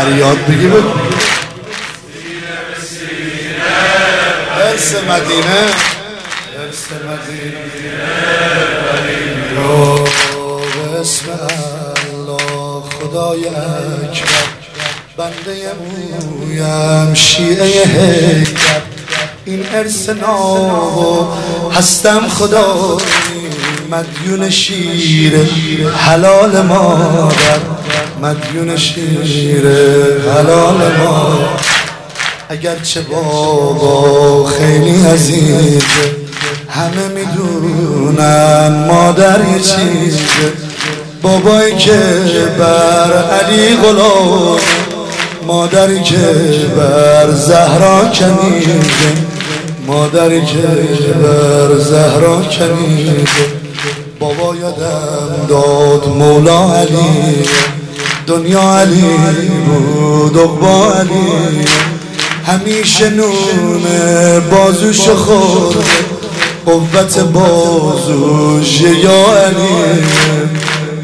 فریاد بگی بگو ارس مدینه ارس مدینه بسم الله خدای اکبر بنده مویم شیعه هیبت این ارس ناو هستم خدا مدیون شیر حلال مادر مدیون شیر حلال مادر اگرچه بابا خیلی عزیزه همه می‌دونن مادر یه چیزه بابایی که بر علی غلام مادری که بر زهرا کنیده مادری که بر زهرا کنیده بابا یادم داد مولا علی. دنیا علی بود اقبا علی. همیشه نون بازوش خورده قوت بازوش یا علی.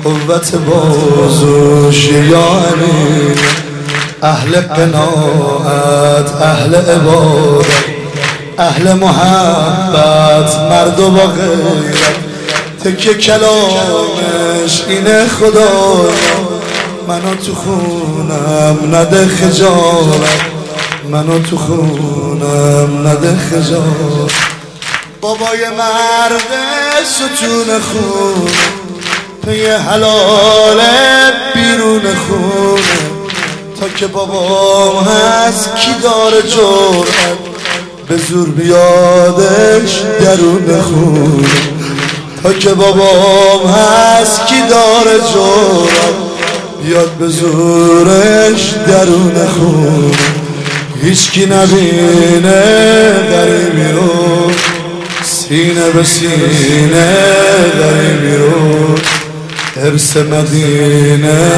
قوت بازوش یا علی. اهل قناعت اهل عبادت اهل محبت مرد و غیرت. تکه کلامش اینه خدا منو تو خونم نده خجالت. منو تو خونم نده خجالت. بابای مرد ستون خون پی حلال بیرون خونه تا که بابام هست کی داره جرأت؟ به زور بیادش درون خونه تا که بابام هست کی داره جرأت؟ بیاد به زورش درون خونه هیچکی نبینه غریبی رو. سینه به سینه غریبی رو. ارس مدینه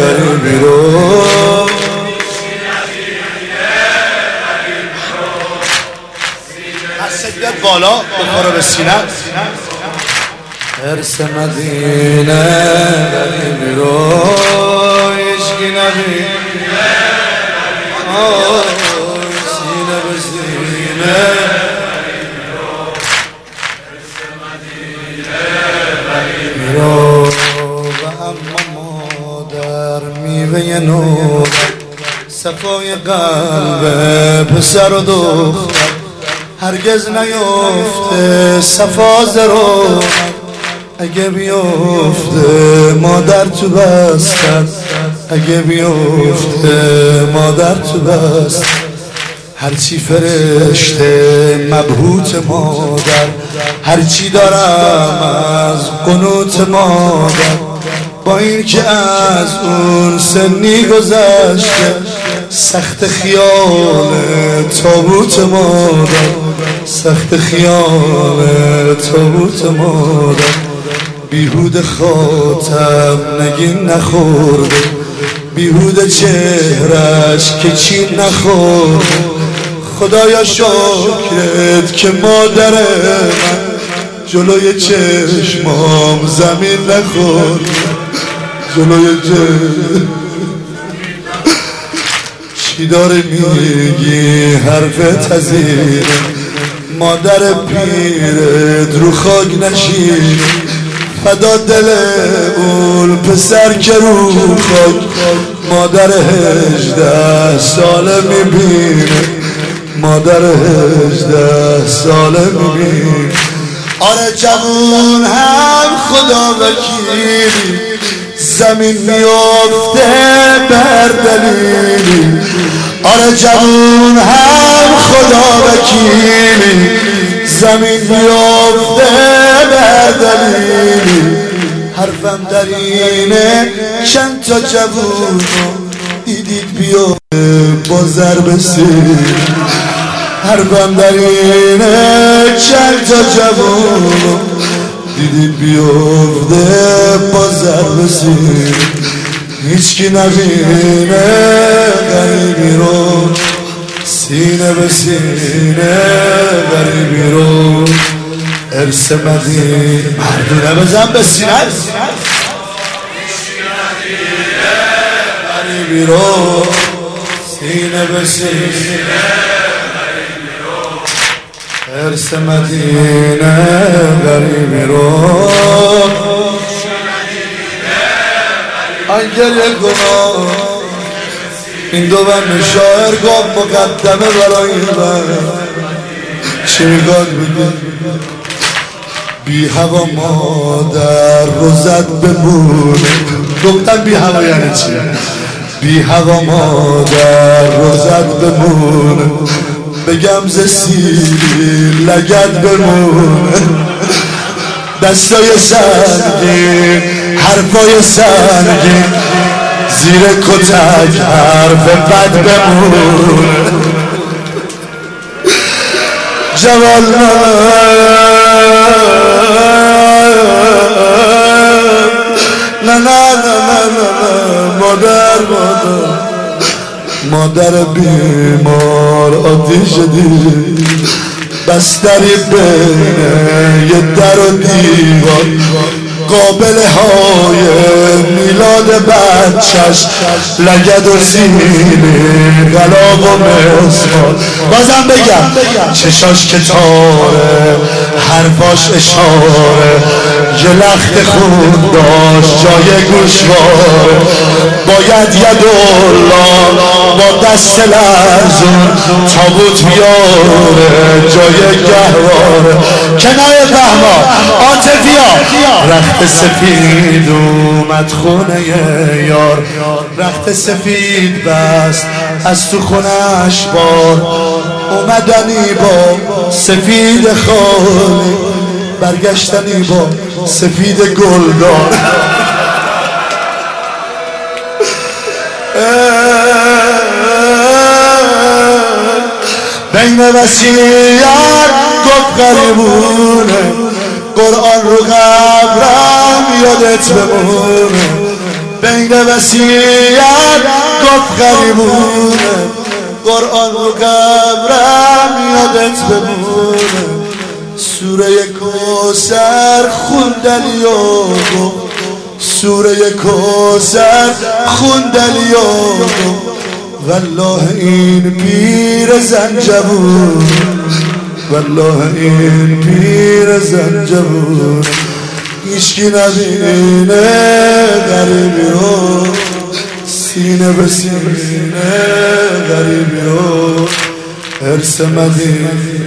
غریبی رو. بالا بخوره به سینه. ارس مدینه غریبی میوه نور صفای قلب پسر و دختر هرگز نیفته صفا زرو اگه بیفته مادر تو بستر اگه بیفته مادر تو بستر هرچی فرشته مبهوت مادر هرچی دارم از قنوت مادر این که از اون سنی گذشته سخت خیال تابوت مادر سخت خیال تابوت مادر. بیهود خاتم نگین نخورده بیهود چهرش که چین نخورده. خدایا شکرت که مادر من جلوی چشمام زمین نخورده. جلوی چی داره میگی؟ حرف تزیره. مادر پیرت رو خاک نشین فدا دل اون پسر که رو خاک. مادر هجده ساله می‌بینه. مادر هجده ساله می‌بینه. آره جوون هم خدا وکیلی. زمین میافته بر دلیلی آره جوون هم خدا وکیلی. زمین میافته بر دلیلی حرفم در اینه چند تا جوون دیدید بیا با ضرب سیر. حرفم در اینه چند تا جوون دیدید بیفته با ضرب سیر هیچکی نبینه غریبی رو سینه به سینه غریبی رو ارس مدین مردونه بزن به سینه. غریبی رو سینه به سینه ارس مدینه غریبی رو انگل گناه این دو بند شاعر گفت مقدمه برای من چی میگاد بگه بی هوا مادر رو زد بمونه گفتم بی هوا یعنی چی بی هوا مادر رو زد بمونه بگم ز سیری لگد بمونه دستای سنگین حرفای سنگین زیر کتک حرف بد بمونه جوال نه نه نه نه نه مادر مادر. مادر بیمار آتیش دید بستری بین یه در و دیوار. قابل های میلاد بچش لگد و سینه غلاب و مسمار بازم بگم چشاش کتاره حرفاش اشاره. یه لخت خود داشت جای گوشواره باید یه الله با دست لرزون تابوت بیاره جای گهواره. کنای بهما آتفیا رخت سفید اومد خونه یار. رخت سفید بست از تو خونش بار اومدنی با سفید خالی. برگشتنی با سفید گلدار بین وسیعت گفت غریبونه. قرآن رو قبرم یادت بمونه. بین وسیعت گفت غریبونه. قرآن رو قبرم یادت بمونه. سوره کوسر خوندن گفت سوره کوسر خوندن و والله این پیر زنجبون والله این پیر زنجبون هیچکی نبینه غریبی رو سینه به سینه غریبی رو ارس مدینه.